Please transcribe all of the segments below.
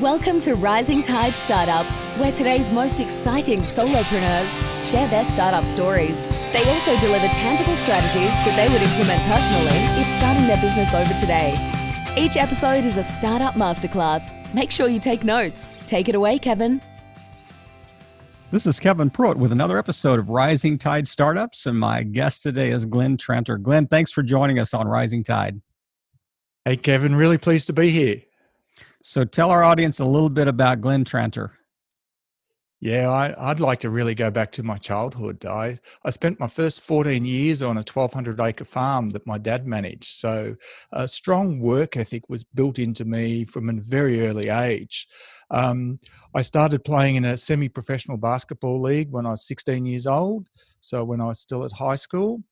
Welcome to Rising Tide Startups, where today's most exciting solopreneurs share their startup stories. They also deliver tangible strategies that they would implement personally if starting their business over today. Each episode is a startup masterclass. Make sure you take notes. Take it away, Kevin. This is Kevin Pruitt with another episode of Rising Tide Startups, and my guest today is Glenn Tranter. Glenn, thanks for joining us on Rising Tide. Hey, Kevin, really pleased to be here. So tell our audience a little bit about Glenn Tranter. Yeah, I, would like to really go back to my childhood. I, I spent my first 14 years on a 1,200 acre farm that my dad managed. So a strong work ethic was built into me from a very early age. Um, I started playing in a semi professional basketball league when I was 16 years old. So when I was still at high school.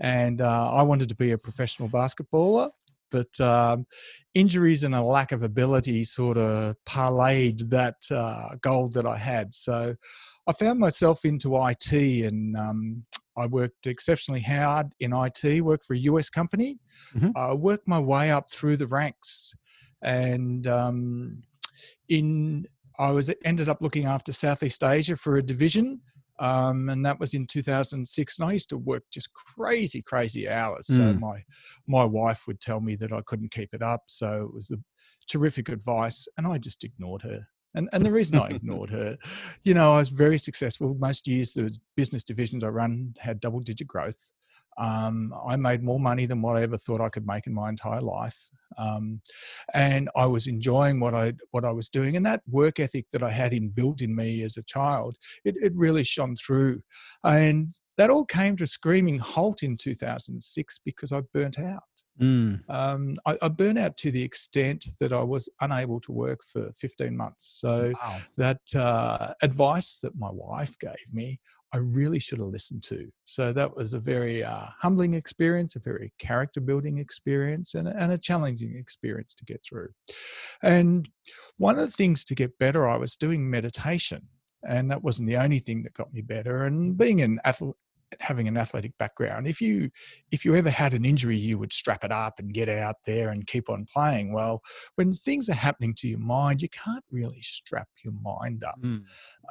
And uh, I wanted to be a professional basketballer but um, injuries and a lack of ability sort of parlayed that uh, goal that I had. So I found myself into IT and um, I worked exceptionally hard in IT, worked for a US company. Mm-hmm. I worked my way up through the ranks and um, in I was ended up looking after Southeast Asia for a division um, and that was in 2006. And I used to work just crazy, crazy hours. Mm. So my my wife would tell me that I couldn't keep it up. So it was a terrific advice, and I just ignored her. And and the reason I ignored her, you know, I was very successful. Most years the business divisions I run had double digit growth. Um, I made more money than what I ever thought I could make in my entire life, um, and I was enjoying what I what I was doing. And that work ethic that I had inbuilt in me as a child, it, it really shone through. And that all came to a screaming halt in 2006 because I burnt out. Mm. Um, I, I burnt out to the extent that I was unable to work for 15 months. So wow. that uh, advice that my wife gave me, I really should have listened to. So that was a very uh, humbling experience, a very character building experience, and, and a challenging experience to get through. And one of the things to get better, I was doing meditation and that wasn't the only thing that got me better and being an athlete having an athletic background if you if you ever had an injury you would strap it up and get out there and keep on playing. Well when things are happening to your mind you can't really strap your mind up. Mm.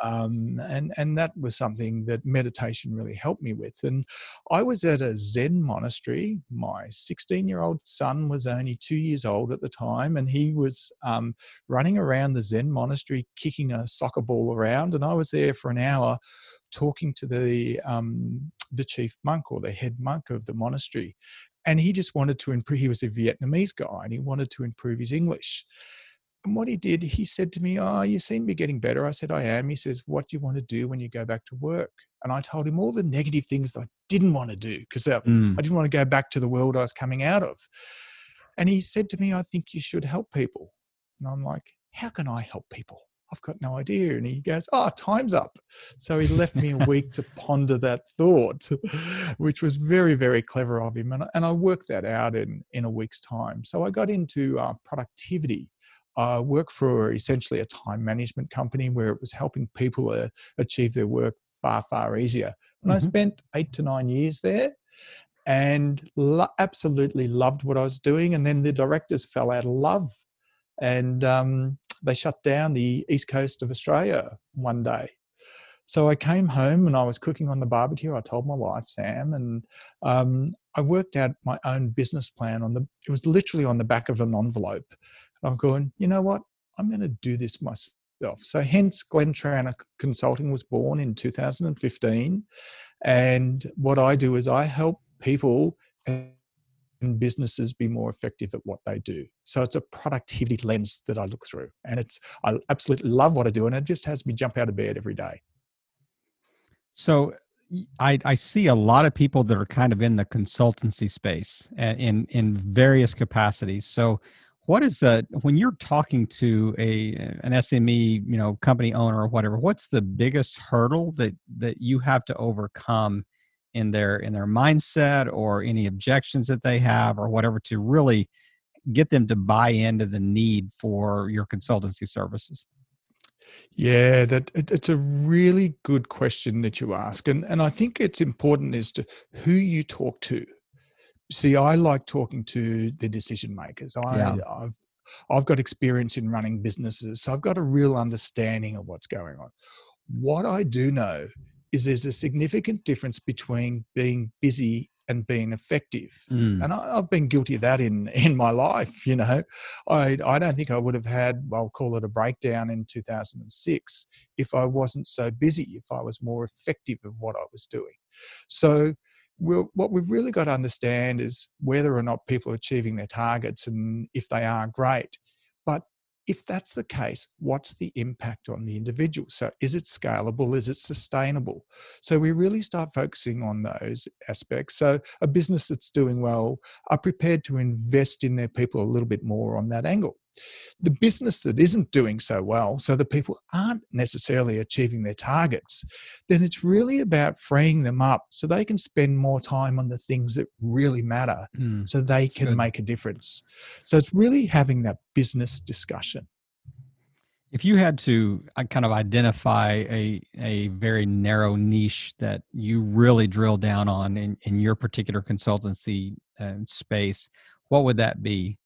um, and and that was something that meditation really helped me with. And i was at a zen monastery. My 16 year old son was only two years old at the time and he was um, running around the zen monastery kicking a soccer ball around and i was there for an hour talking to the um, the chief monk or the head monk of the monastery, and he just wanted to improve. He was a Vietnamese guy, and he wanted to improve his English. And what he did, he said to me, "Oh, you seem to be getting better." I said, "I am." He says, "What do you want to do when you go back to work?" And I told him all the negative things that I didn't want to do because uh, mm. I didn't want to go back to the world I was coming out of. And he said to me, "I think you should help people." And I'm like, "How can I help people?" I've got no idea. And he goes, Oh, time's up. So he left me a week to ponder that thought, which was very, very clever of him. And, and I worked that out in, in a week's time. So I got into uh, productivity. I worked for essentially a time management company where it was helping people uh, achieve their work far, far easier. And mm-hmm. I spent eight to nine years there and lo- absolutely loved what I was doing. And then the directors fell out of love. And um, they shut down the east coast of Australia one day. So I came home and I was cooking on the barbecue. I told my wife Sam, and um, I worked out my own business plan on the. It was literally on the back of an envelope. And I'm going, you know what? I'm going to do this myself. So hence Glenn Tranter Consulting was born in 2015, and what I do is I help people and businesses be more effective at what they do. So it's a productivity lens that I look through. And it's I absolutely love what I do and it just has me jump out of bed every day. So I, I see a lot of people that are kind of in the consultancy space in in various capacities. So what is the when you're talking to a an SME, you know, company owner or whatever, what's the biggest hurdle that that you have to overcome in their in their mindset or any objections that they have or whatever to really get them to buy into the need for your consultancy services yeah that it, it's a really good question that you ask and and i think it's important as to who you talk to see i like talking to the decision makers i yeah. i've I've got experience in running businesses, so I've got a real understanding of what's going on. What I do know is there's a significant difference between being busy and being effective. Mm. And I, have been guilty of that in in my life. You know, I I don't think I would have had I'll call it a breakdown in 2006 if I wasn't so busy. If I was more effective of what I was doing. So. We'll, what we've really got to understand is whether or not people are achieving their targets, and if they are, great. If that's the case, what's the impact on the individual? So, is it scalable? Is it sustainable? So, we really start focusing on those aspects. So, a business that's doing well are prepared to invest in their people a little bit more on that angle the business that isn't doing so well, so the people aren't necessarily achieving their targets, then it's really about freeing them up so they can spend more time on the things that really matter mm, so they can good. make a difference. So it's really having that business discussion. If you had to uh, kind of identify a, a very narrow niche that you really drill down on in, in your particular consultancy uh, space, what would that be?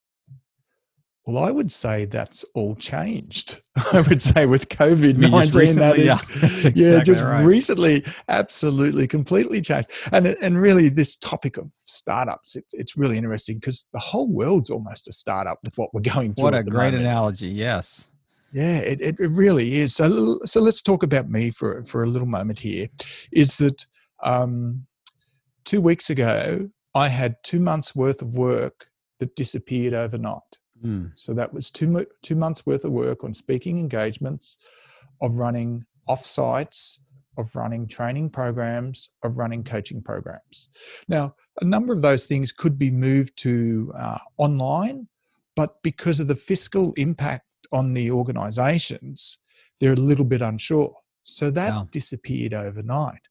Well, I would say that's all changed. I would say with COVID nineteen, that is, yeah, exactly yeah, just right. recently, absolutely, completely changed. And and really, this topic of startups, it, it's really interesting because the whole world's almost a startup with what we're going through. What a great moment. analogy! Yes. Yeah, it, it really is. So so let's talk about me for for a little moment here. Is that um, two weeks ago I had two months worth of work that disappeared overnight Mm. So that was two, two months worth of work on speaking engagements, of running offsites, of running training programs, of running coaching programs. Now, a number of those things could be moved to uh, online, but because of the fiscal impact on the organizations, they're a little bit unsure. So that yeah. disappeared overnight.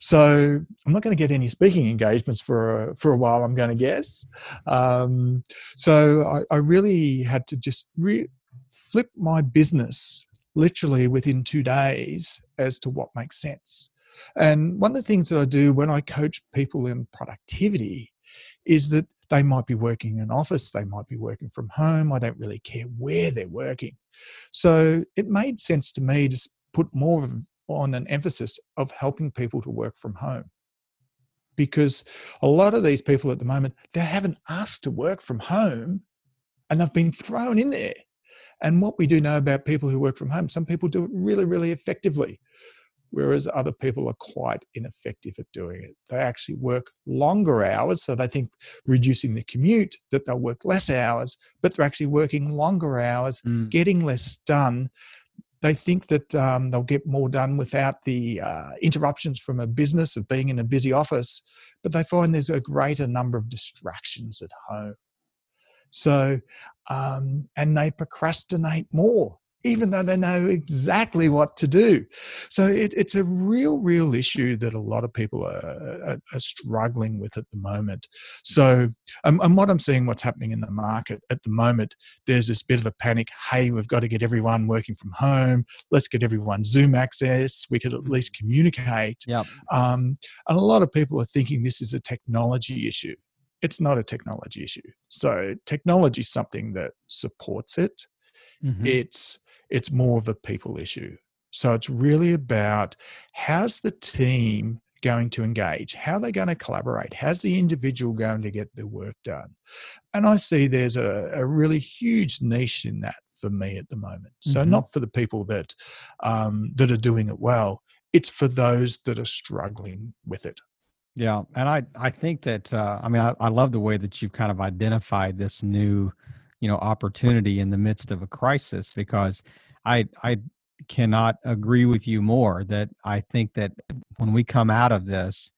So I'm not going to get any speaking engagements for a, for a while. I'm going to guess. Um, so I, I, really had to just re- flip my business literally within two days as to what makes sense. And one of the things that I do when I coach people in productivity is that they might be working in an office, they might be working from home. I don't really care where they're working. So it made sense to me to put more on an emphasis of helping people to work from home. Because a lot of these people at the moment, they haven't asked to work from home and they've been thrown in there. And what we do know about people who work from home, some people do it really, really effectively, whereas other people are quite ineffective at doing it. They actually work longer hours, so they think reducing the commute that they'll work less hours, but they're actually working longer hours, mm. getting less done they think that um, they'll get more done without the uh, interruptions from a business of being in a busy office, but they find there's a greater number of distractions at home. So, um, and they procrastinate more even though they know exactly what to do. So it, it's a real, real issue that a lot of people are, are, are struggling with at the moment. So, um, and what I'm seeing, what's happening in the market at the moment, there's this bit of a panic. Hey, we've got to get everyone working from home. Let's get everyone Zoom access. We could at mm-hmm. least communicate. Yep. Um, and a lot of people are thinking this is a technology issue. It's not a technology issue. So technology is something that supports it. Mm-hmm. It's it's more of a people issue. So it's really about how's the team going to engage? How are they going to collaborate? How's the individual going to get their work done? And I see there's a, a really huge niche in that for me at the moment. So mm-hmm. not for the people that um, that are doing it well. It's for those that are struggling with it. Yeah, and I I think that uh, I mean I, I love the way that you've kind of identified this new you know opportunity in the midst of a crisis because i i cannot agree with you more that i think that when we come out of this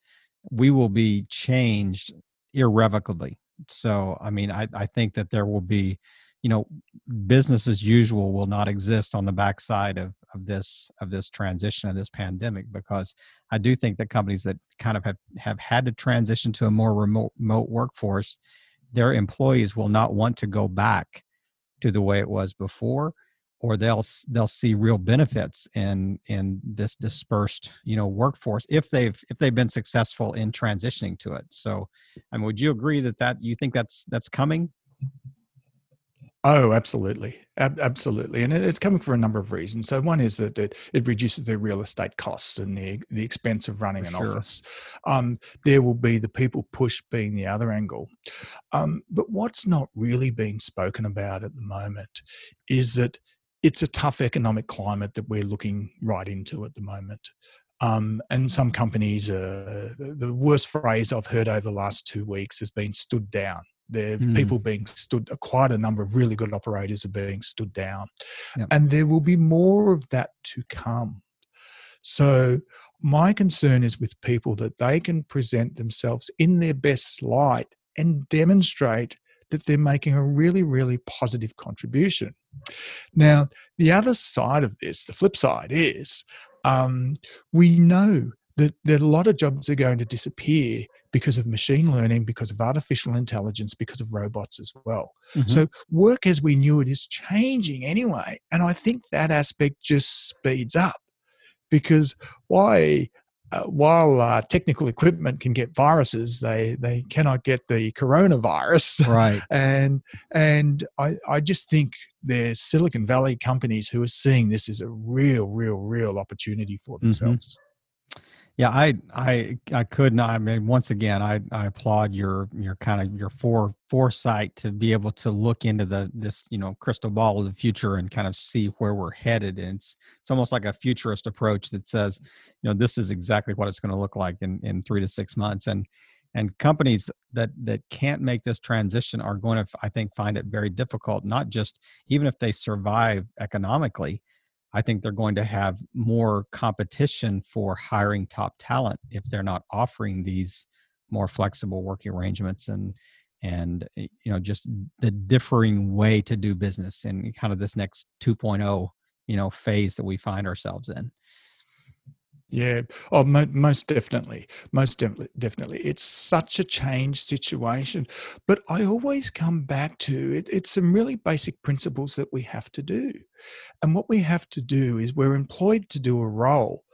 we will be changed irrevocably. So i mean i i think that there will be you know business as usual will not exist on the backside of of this of this transition of this pandemic because i do think that companies that kind of have have had to transition to a more remote, remote workforce their employees will not want to go back to the way it was before or they'll they'll see real benefits in in this dispersed you know workforce if they've if they've been successful in transitioning to it. So i mean would you agree that that you think that's that's coming Oh, absolutely, Ab- absolutely, and it's coming for a number of reasons. So one is that it, it reduces the real estate costs and the the expense of running for an sure. office. Um, there will be the people push being the other angle, um, but what's not really being spoken about at the moment is that it's a tough economic climate that we're looking right into at the moment. Um, and some companies, uh, the worst phrase I've heard over the last two weeks has been stood down. There mm. people being stood, quite a number of really good operators are being stood down. Yep. And there will be more of that to come. So, my concern is with people that they can present themselves in their best light and demonstrate that they're making a really, really positive contribution. Now, the other side of this, the flip side is um, we know that, that a lot of jobs are going to disappear because of machine learning, because of artificial intelligence, because of robots as well. Mm-hmm. So work as we knew it is changing anyway. And I think that aspect just speeds up because why uh, while uh, technical equipment can get viruses, they they cannot get the coronavirus. Right. and and I I just think there's Silicon Valley companies who are seeing this as a real real real opportunity for mm-hmm. themselves. Mm-hmm. Yeah, I I I could not. I mean, once again, I I applaud your your kind of your fore foresight to be able to look into the this you know crystal ball of the future and kind of see where we're headed. And it's it's almost like a futurist approach that says, you know, this is exactly what it's going to look like in in three to six months. And and companies that that can't make this transition are going to, I think, find it very difficult. Not just even if they survive economically I think they're going to have more competition for hiring top talent if they're not offering these more flexible working arrangements and and eh, you know just the differing way to do business and kind of this next 2.0 you know phase that we find ourselves in yeah. Oh, mo- most definitely. Most de- definitely. It's such a change situation. But I always come back to it. It's some really basic principles that we have to do. And what we have to do is we're employed to do a role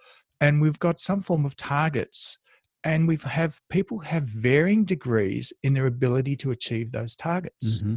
and we've got some form of targets and we have people have varying degrees in their ability to achieve those targets. Mm-hmm.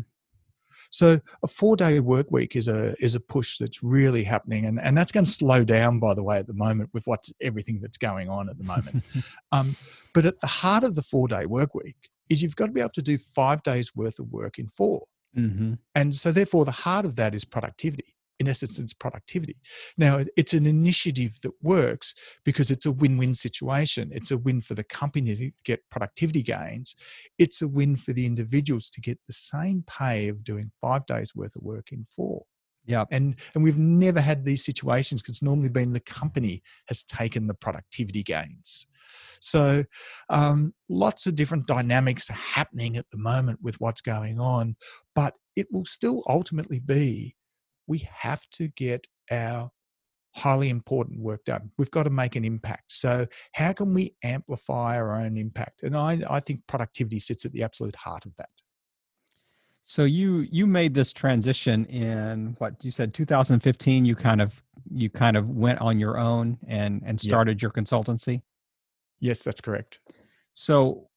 So a four day work week is a is a push that's really happening, and, and that's going to slow down, by the way, at the moment with what's everything that's going on at the moment. um, but at the heart of the four day work week is you've got to be able to do five days worth of work in 4 mm-hmm. and so therefore the heart of that is productivity in essence, it's productivity. Now, it's an initiative that works because it's a win win situation. It's a win for the company to get productivity gains, it's a win for the individuals to get the same pay of doing five days worth of work in four. Yeah. And and we've never had these situations because it's normally been the company has taken the productivity gains. So um, lots of different dynamics are happening at the moment with what's going on, but it will still ultimately be we have to get our highly important work done. We've got to make an impact. So, how can we amplify our own impact? And I, I think productivity sits at the absolute heart of that. So you you made this transition in what you said 2015. You kind of you kind of went on your own and and started yep. your consultancy. Yes, that's correct. So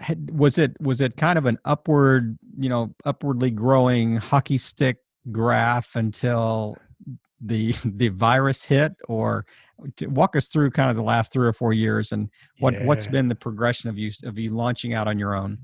had, was it was it kind of an upward you know upwardly growing hockey stick graph until the the virus hit or walk us through kind of the last three or four years and what yeah. what's been the progression of you of you launching out on your own?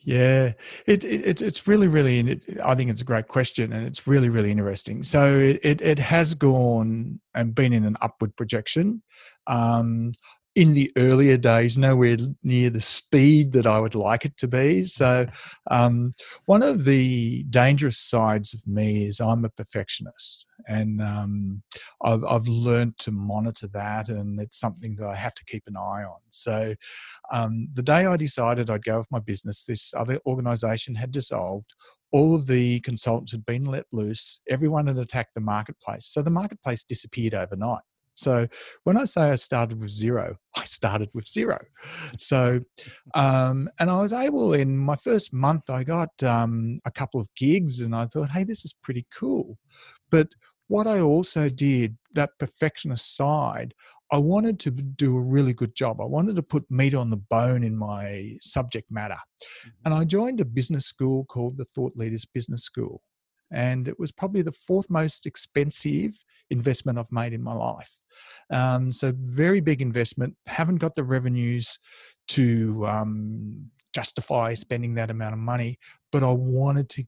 Yeah it, it it's really really it, i think it's a great question and it's really really interesting. So it, it, it has gone and been in an upward projection. Um, in the earlier days nowhere near the speed that I would like it to be. So, um, one of the dangerous sides of me is I'm a perfectionist, and um, I've, I've learned to monitor that, and it's something that I have to keep an eye on. So, um, the day I decided I'd go with my business, this other organization had dissolved. All of the consultants had been let loose. Everyone had attacked the marketplace. So the marketplace disappeared overnight. So when I say I started with zero, I started with zero. So, um, and I was able in my first month, I got um, a couple of gigs and I thought, hey, this is pretty cool. But what I also did, that perfectionist side, I wanted to do a really good job. I wanted to put meat on the bone in my subject matter. Mm-hmm. And I joined a business school called the Thought Leaders Business School. And it was probably the fourth most expensive investment I've made in my life. Um, so, very big investment. Haven't got the revenues to um, justify spending that amount of money, but I wanted to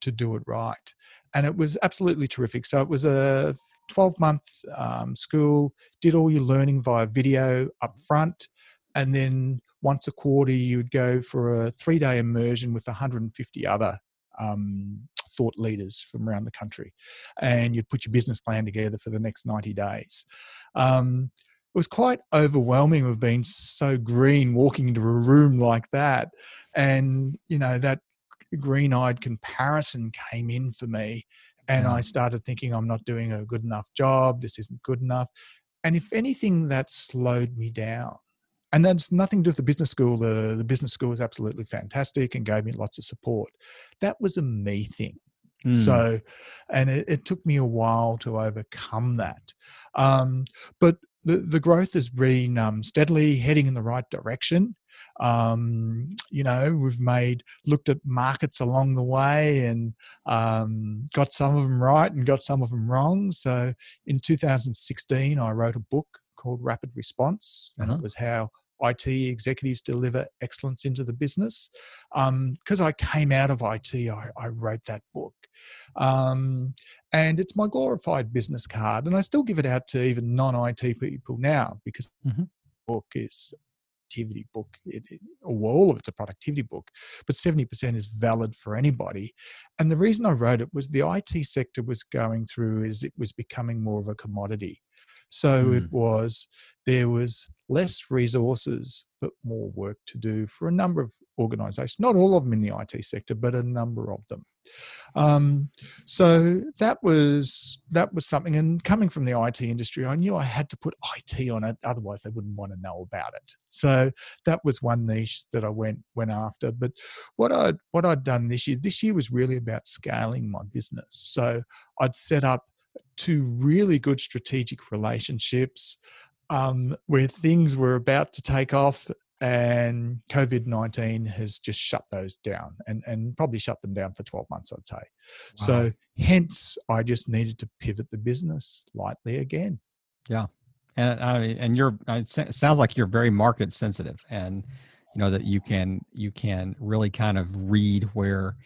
to do it right, and it was absolutely terrific. So it was a 12 month um, school. Did all your learning via video up front, and then once a quarter you would go for a three day immersion with 150 other um, thought leaders from around the country, and you'd put your business plan together for the next 90 days. Um, it was quite overwhelming of being so green walking into a room like that and you know that green-eyed comparison came in for me and i started thinking i'm not doing a good enough job. This isn't good enough. And if anything that slowed me down. And that's nothing to do with the business school. The, the business school was absolutely fantastic and gave me lots of support. That was a me thing Mm. So, and it, it, took me a while to overcome that. Um, but the, the growth has been um, steadily heading in the right direction. Um, you know, we've made looked at markets along the way and um, got some of them right and got some of them wrong. So in 2016, I wrote a book called Rapid Response, and uh-huh. it was how IT executives deliver excellence into the business. Because um, I came out of IT, I, I wrote that book. Um, and it's my glorified business card. And I still give it out to even non IT people now because mm-hmm. the book is productivity book it, it, all of it's a productivity book but 70% is valid for anybody and the reason i wrote it was the it sector was going through is it was becoming more of a commodity so mm. it was there was less resources but more work to do for a number of organizations. Not all of them in the it sector but a number of them. Um, so that was that was something and coming from the it industry i knew i had to put it on it otherwise they wouldn't want to know about it. So that was one niche that i went went after. But what i what i'd done this year this year was really about scaling my business. So i'd set up two really good strategic relationships um, where things were about to take off and COVID 19 has just shut those down and, and probably shut them down for 12 months, I'd say. Wow. So, hence, I just needed to pivot the business lightly again. Yeah. And, I and you're, it sounds like you're very market sensitive and, you know, that you can, you can really kind of read where,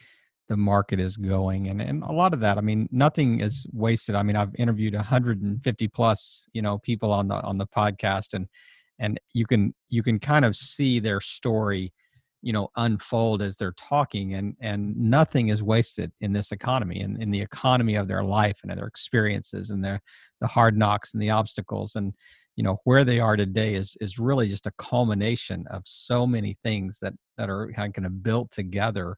the market is going and and a lot of that i mean nothing is wasted. I mean i've interviewed 150 plus you know people on the on the podcast and and you can you can kind of see their story you know unfold as they're talking and and nothing is wasted in this economy and in the economy of their life and their experiences and their the hard knocks and the obstacles and you know where they are today is is really just a culmination of so many things that that are kind of built together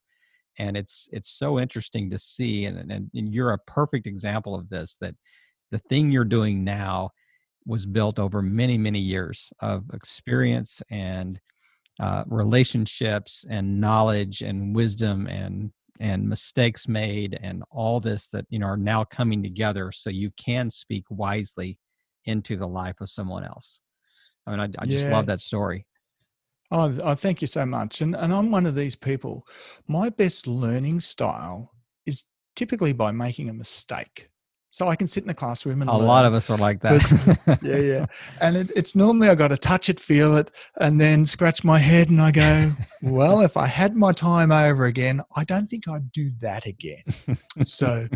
and it's it's so interesting to see and, and and you're a perfect example of this that the thing you're doing now was built over many many years of experience and uh, relationships and knowledge and wisdom and and mistakes made and all this that you know are now coming together so you can speak wisely into the life of someone else i mean i, I just yeah. love that story Oh, oh, thank you so much. And and I'm one of these people. My best learning style is typically by making a mistake. So I can sit in a classroom and a learn. lot of us are like that. But, yeah, yeah. And it, it's normally I got to touch it, feel it, and then scratch my head, and I go, well, if I had my time over again, I don't think I'd do that again. so,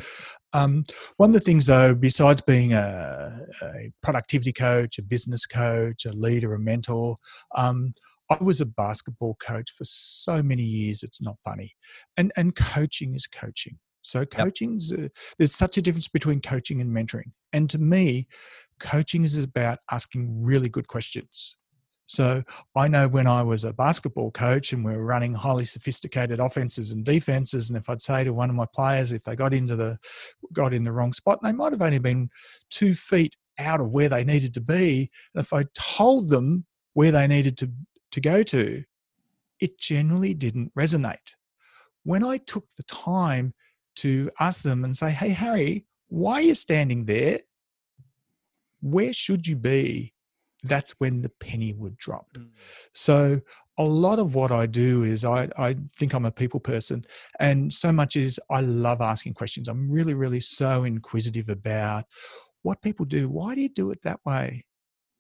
um, one of the things though, besides being a, a, productivity coach, a business coach, a leader, a mentor, um, I was a basketball coach for so many years. It's not funny, and and coaching is coaching. So coaching's yep. uh, there's such a difference between coaching and mentoring. And to me, coaching is about asking really good questions. So I know when I was a basketball coach and we were running highly sophisticated offenses and defenses, and if I'd say to one of my players if they got into the got in the wrong spot, they might have only been two feet out of where they needed to be. And if I told them where they needed to to go to, it generally didn't resonate. When I took the time to ask them and say, Hey, Harry, why are you standing there? Where should you be? that's when the penny would drop. Mm. So a lot of what I do is I, I think I'm a people person, and so much is I love asking questions. I'm really, really so inquisitive about what people do. Why do you do it that way?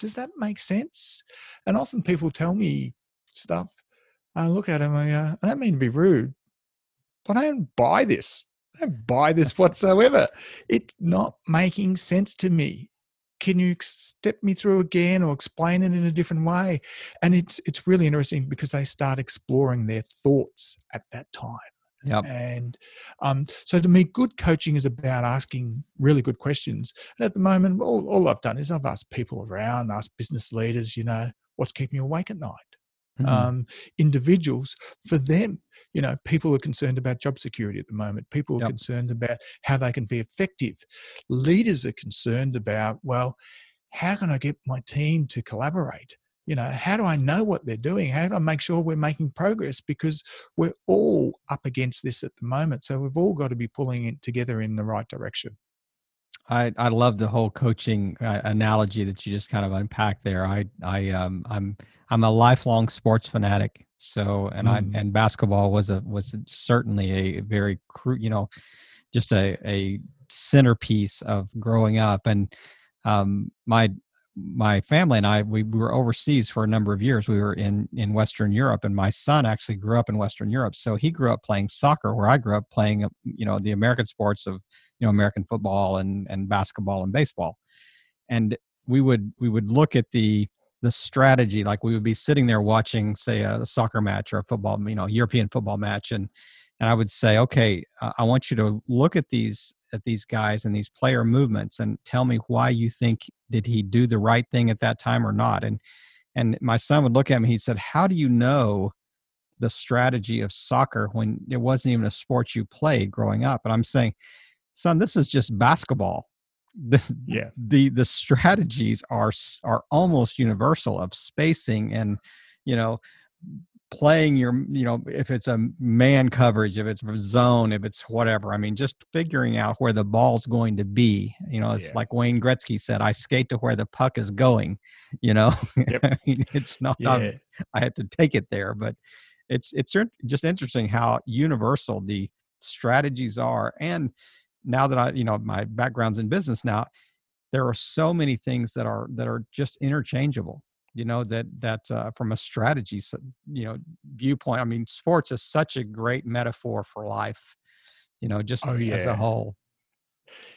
Does that make sense? And often people tell me stuff. I look at them and I go, I don't mean to be rude, but I don't buy this. I don't buy this whatsoever. It's not making sense to me can you step me through again or explain it in a different way and it's it's really interesting because they start exploring their thoughts at that time Yep. And um, so to me, good coaching is about asking really good questions. And at the moment, all, all I've done is I've asked people around, asked business leaders, you know, what's keeping you awake at night? Mm-hmm. Um, individuals, for them, you know people are concerned about job security at the moment people are yep. concerned about how they can be effective leaders are concerned about well how can i get my team to collaborate you know how do i know what they're doing how do i make sure we're making progress because we're all up against this at the moment so we've all got to be pulling it together in the right direction I, I love the whole coaching uh, analogy that you just kind of unpacked there. I I um I'm I'm a lifelong sports fanatic. So and mm. I and basketball was a was certainly a very cru- you know just a a centerpiece of growing up and um my my family and I we, we were overseas for a number of years. We were in in Western Europe, and my son actually grew up in Western Europe. So he grew up playing soccer, where I grew up playing um, you know the American sports of you know American football and and basketball and baseball. And we would we would look at the the strategy like we would be sitting there watching say a soccer match or a football you know european football match and and i would say okay i want you to look at these at these guys and these player movements and tell me why you think did he do the right thing at that time or not? And and my son would look at me he said how do you know the strategy of soccer when it wasn't even a sport you played growing up? And i'm saying son this is just basketball. This yeah. the the strategies are are almost universal of spacing and you know playing your you know if it's a man coverage if it's a zone if it's whatever i mean just figuring out where the ball's going to be you know it's yeah. like wayne gretzky said i skate to where the puck is going you know yep. I mean, it's not yeah. i have to take it there but it's it's just interesting how universal the strategies are and now that I, you know, my background's in business now, there are so many things that are that are just interchangeable. You know that that uh, from a strategy, you know, viewpoint. I mean, sports is such a great metaphor for life. You know, just oh, yeah. as a whole.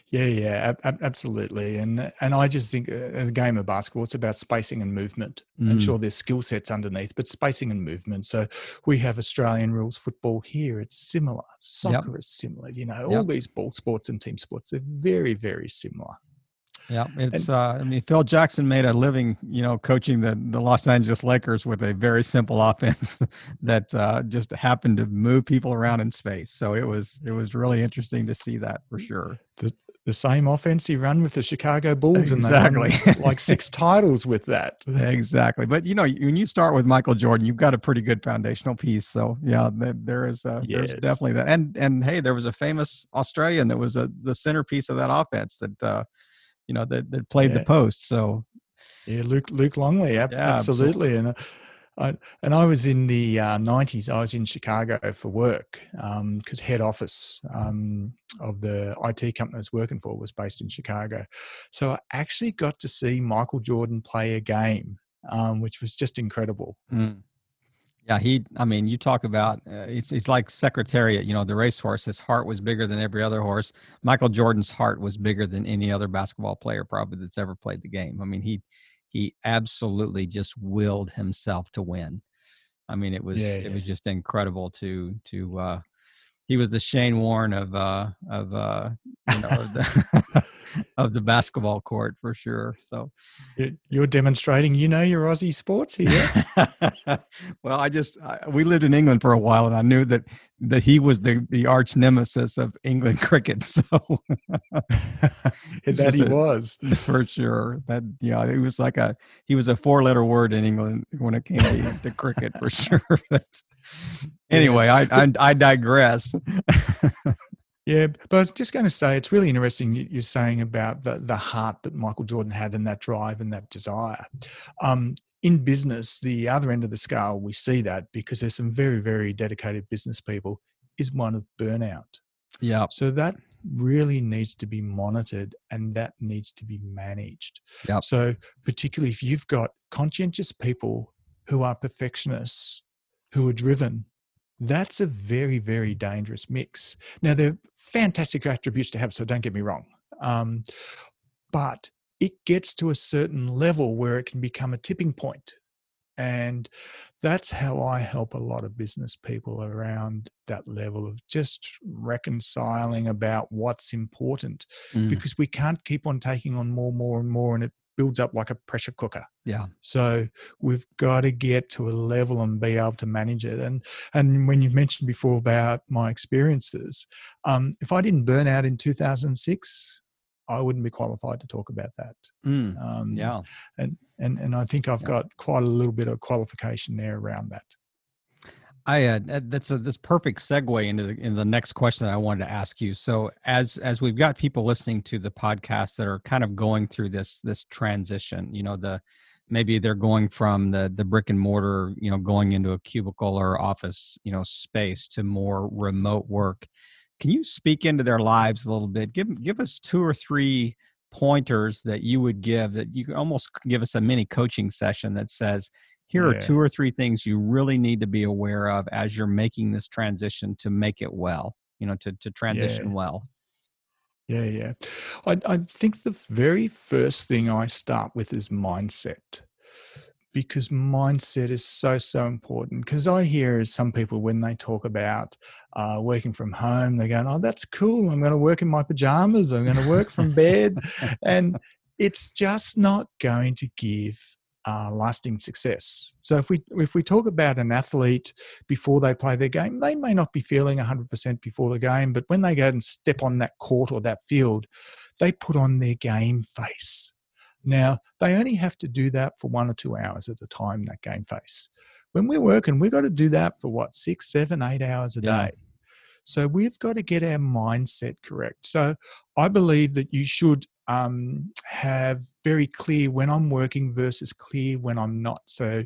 Yeah, yeah, ab- absolutely. And and I just think uh, the game of basketball, it's about spacing and movement. Mm. And sure, there's skill sets underneath, but spacing and movement. So we have Australian rules football here. It's similar. Soccer yep. is similar. You know, all these ball sports and team sports, they're very, very similar. Yeah, it's. Uh, I mean, Phil Jackson made a living, you know, coaching the the Los Angeles Lakers with a very simple offense that uh, just happened to move people around in space. So it was it was really interesting to see that for sure. The, the same offense he ran with the Chicago Bulls, exactly. and like six titles with that. Exactly, but you know, when you start with Michael Jordan, you've got a pretty good foundational piece. So yeah, there is uh, yes. there's definitely that. And and hey, there was a famous Australian that was a, the centerpiece of that offense that uh, you know that that played yeah. the post. So yeah, Luke Luke Longley, ab- yeah, absolutely. absolutely. And uh, I, and I was in the uh, 90s, I was in Chicago for work because um, head office um, of the IT company I was working for was based in Chicago. So I actually got to see Michael Jordan play a game, um, which was just incredible. Mm. Yeah, he, I mean, you talk about, uh, he's, he's like Secretariat, you know, the racehorse. His heart was bigger than every other horse. Michael Jordan's heart was bigger than any other basketball player probably that's ever played the game. I mean, he, he absolutely just willed himself to win. I mean, it was yeah, it was just incredible to to uh, he was the Shane Warne of uh, of uh, you know the, of the basketball court for sure. So you're demonstrating you know your Aussie sports here. well, I just I, we lived in England for a while, and I knew that that he was the the arch nemesis of England cricket. So that he a, was for sure. That yeah, it was like a he was a four letter word in England when it came to, to cricket for sure. But anyway, I, I I digress. Yeah, but I was just going to say it's really interesting you're saying about the the heart that Michael Jordan had and that drive and that desire. Um, in business, the other end of the scale, we see that because there's some very very dedicated business people is one of burnout. Yeah. So that really needs to be monitored and that needs to be managed. Yeah. So particularly if you've got conscientious people who are perfectionists, who are driven, that's a very, very dangerous mix. Now, they're fantastic attributes to have, so don't get me wrong. Um, but it gets to a certain level where it can become a tipping point. And that's how I help a lot of business people around that level of just reconciling about what's important mm. because we can't keep on taking on more, more, and more. And it builds up like a pressure cooker. Yeah. So we've got to get to a level and be able to manage it. And and when you mentioned before about my experiences, um, if I didn't burn out in 2006, I wouldn't be qualified to talk about that. Mm, um, yeah. And and and I think I've yeah. got quite a little bit of qualification there around that. I uh, that's a that's perfect segue into the, into the next question that I wanted to ask you. So as as we've got people listening to the podcast that are kind of going through this this transition, you know, the maybe they're going from the the brick and mortar, you know, going into a cubicle or office, you know, space to more remote work. Can you speak into their lives a little bit? Give give us two or three pointers that you would give that you almost give us a mini coaching session that says here yeah. are two or three things you really need to be aware of as you're making this transition to make it well you know to, to transition yeah. well. Yeah yeah. I, I think the very first thing i start with is mindset because mindset is so so important. Because i hear some people when they talk about uh, working from home they're going oh that's cool. I'm going to work in my pajamas. I'm going to work from bed. And it's just not going to give uh, lasting success. So if we if we talk about an athlete before they play their game, they may not be feeling 100% before the game, but when they go and step on that court or that field, they put on their game face. Now they only have to do that for one or two hours at a time. That game face. When we're working, we've got to do that for what six, seven, eight hours a yeah. day. So we've got to get our mindset correct. So I believe that you should um, have very clear when I'm working versus clear when I'm not. So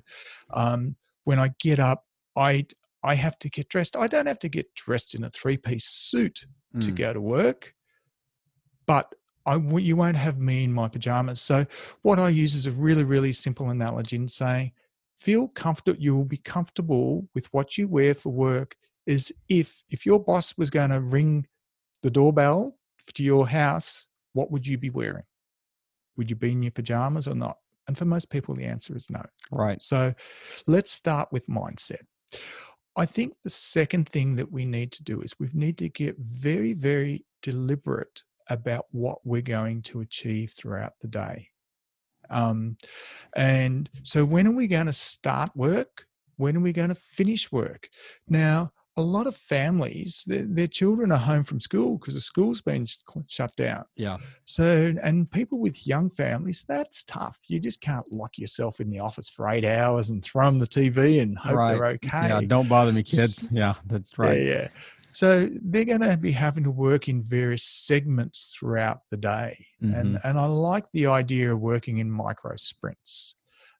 um, when I get up, I I have to get dressed. I don't have to get dressed in a three piece suit mm. to go to work, but I you won't have me in my pajamas. So what I use is a really really simple analogy in saying, feel comfortable. You will be comfortable with what you wear for work. Is if if your boss was going to ring the doorbell to your house what would you be wearing? Would you be in your pajamas or not? And for most people, the answer is no. Right. So let's start with mindset. I think the second thing that we need to do is we need to get very, very deliberate about what we're going to achieve throughout the day. Um, and so, when are we going to start work? When are we going to finish work? Now, a lot of families, their, their children are home from school because the school's been shut down. Yeah. So, and people with young families, that's tough. You just can't lock yourself in the office for eight hours and throw them the TV and hope right. they're okay. Yeah, don't bother me, kids. Yeah, that's right. Yeah, yeah. So they're going to be having to work in various segments throughout the day, mm-hmm. and and I like the idea of working in micro sprints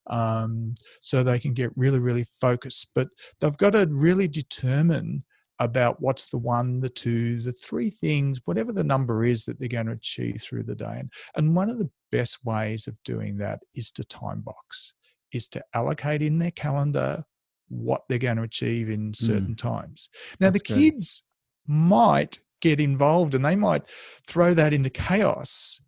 um, so they can get really, really focused. But they've got to really determine about what's the one, the two, the three things, whatever the number is that they're going to achieve through the day. And one of the best ways of doing that is to time box, is to allocate in their calendar what they're going to achieve in certain mm. times. Now, That's the good. kids might get involved and they might throw that into chaos,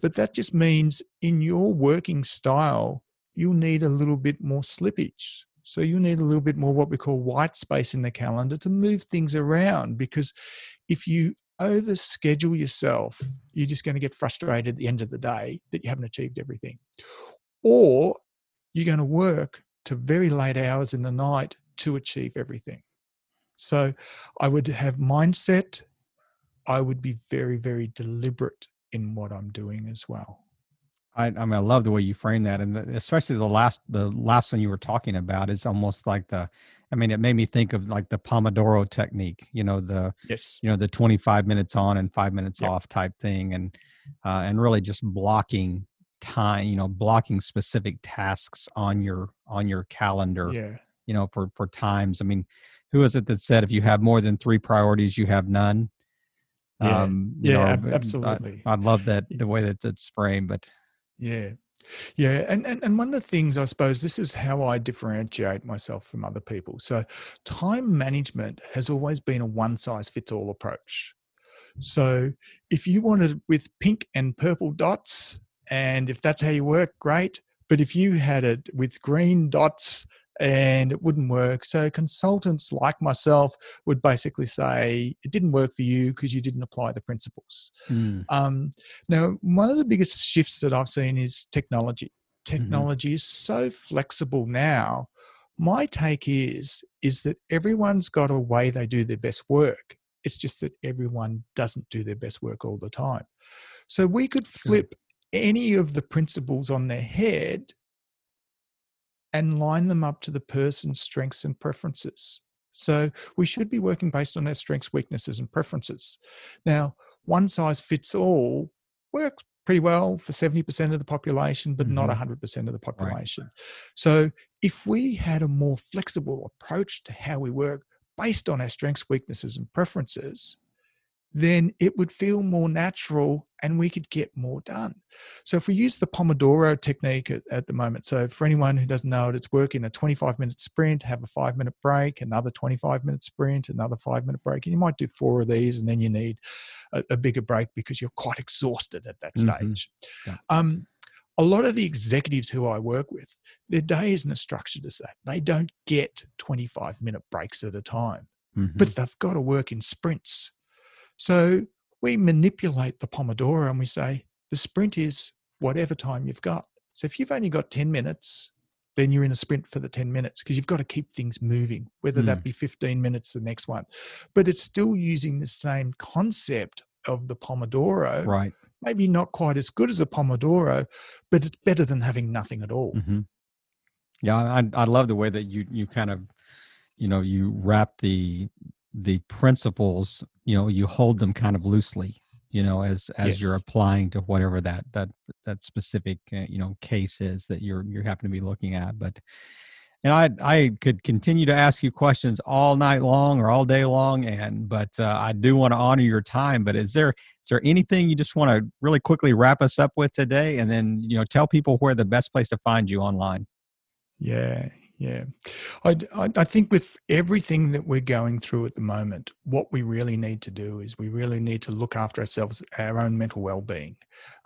but that just means in your working style, you need a little bit more slippage. So you need a little bit more what we call white space in the calendar to move things around because if you overschedule yourself, you're just going to get frustrated at the end of the day that you haven't achieved everything. Or you're going to work to very late hours in the night to achieve everything. So I would have mindset. I would be very, very deliberate in what I'm doing as well. I, I mean, I love the way you frame that, and the, especially the last the last one you were talking about is almost like the. I mean, it made me think of like the Pomodoro technique. You know, the yes, you know, the twenty five minutes on and five minutes yep. off type thing, and uh, and really just blocking time. You know, blocking specific tasks on your on your calendar. Yeah. You know, for for times. I mean, who is it that said if you have more than three priorities, you have none? Yeah, um, yeah, know, absolutely. I, I, love that the way that it's framed, but yeah. Yeah. And, and, and one of the things I suppose this is how I differentiate myself from other people. So, time management has always been a one size fits all approach. So, if you wanted with pink and purple dots, and if that's how you work, great. But if you had it with green dots and it wouldn't work. So consultants like myself would basically say it didn't work for you because you didn't apply the principles. Mm. Um, now, one of the biggest shifts that I've seen is technology. Mm-hmm. Technology mm-hmm. is so flexible now. My take is is that everyone's got a way they do their best work. It's just that everyone doesn't do their best work all the time. So we could flip any of the principles on their head and line them up to the person's strengths and preferences. So we should be working based on their strengths, weaknesses, and preferences. Now, one size fits all works pretty well for 70% of the population, but mm-hmm. not 100% of the population. Right. So if we had a more flexible approach to how we work based on our strengths, weaknesses, and preferences, then it would feel more natural and we could get more done. So if we use the Pomodoro technique at, at, the moment, so for anyone who doesn't know it, it's working a 25 minute sprint, have a five minute break, another 25 minute sprint, another five minute break. And you might do four of these and then you need a, a bigger break because you're quite exhausted at that mm-hmm. stage. Yeah. Um, a lot of the executives who I work with, their day isn't as structured as that. They don't get 25 minute breaks at a time, mm-hmm. but they've got to work in sprints so we manipulate the Pomodoro and we say the sprint is whatever time you've got. So if you've only got 10 minutes, then you're in a sprint for the 10 minutes because you've got to keep things moving, whether mm. that be 15 minutes the next one. But it's still using the same concept of the Pomodoro. Right. Maybe not quite as good as a Pomodoro, but it's better than having nothing at all. Mm-hmm. Yeah, I, I love the way that you you kind of you know you wrap the the principles you know you hold them kind of loosely you know as as yes. you're applying to whatever that that that specific uh, you know case is that you're you happen to be looking at but and i i could continue to ask you questions all night long or all day long and but uh, i do want to honor your time but is there is there anything you just want to really quickly wrap us up with today? And then you know tell people where the best place to find you online. Yeah yeah. I, I, think with everything that we're going through at the moment, what we really need to do is we really need to look after ourselves, our own mental well being.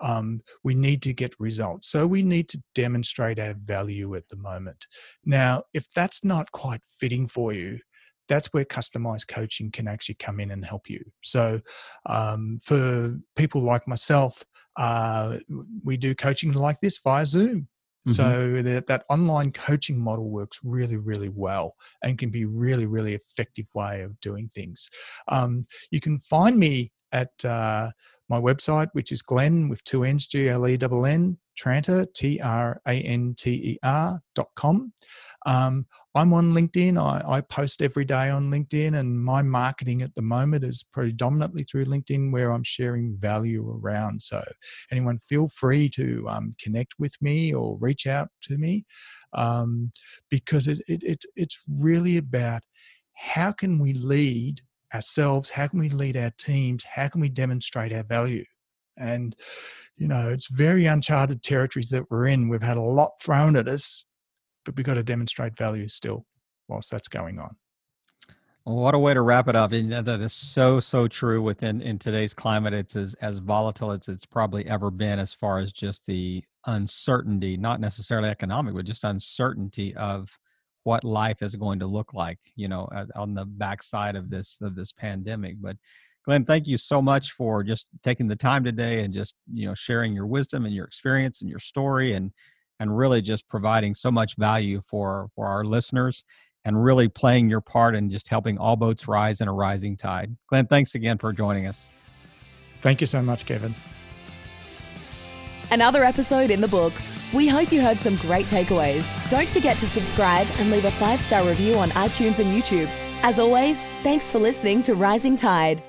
Um, we need to get results. So we need to demonstrate our value at the moment. Now, if that's not quite fitting for you, that's where customized coaching can actually come in and help you. So, um, for people like myself, uh, we do coaching like this via Zoom. Mm-hmm. So that, that online coaching model works really, really well and can be really, really effective way of doing things. Um, you can find me at uh, my website, which is Glenn with two N's, G L E N N, Tranter, T R A N T E R dot com. Um, I'm on LinkedIn. I, I, post every day on LinkedIn, and my marketing at the moment is predominantly through LinkedIn, where I'm sharing value around. So, anyone feel free to um, connect with me or reach out to me um, because it, it, it, it's really about how can we lead ourselves? How can we lead our teams? How can we demonstrate our value? And, you know, it's very uncharted territories that we're in. We've had a lot thrown at us, but we've got to demonstrate value still whilst that's going on. What a way to wrap it up. And that is so, so true within in today's climate. It's as, as volatile as it's probably ever been as far as just the uncertainty, not necessarily economic, but just uncertainty of what life is going to look like, you know, on the backside of this of this pandemic. But Glenn, thank you so much for just taking the time today and just you know sharing your wisdom and your experience and your story and and really just providing so much value for for our listeners and really playing your part in just helping all boats rise in a rising tide. Glenn, thanks again for joining us. Thank you so much, Kevin. Another episode in the books. We hope you heard some great takeaways. Don't forget to subscribe and leave a five star review on iTunes and YouTube. As always, thanks for listening to Rising Tide.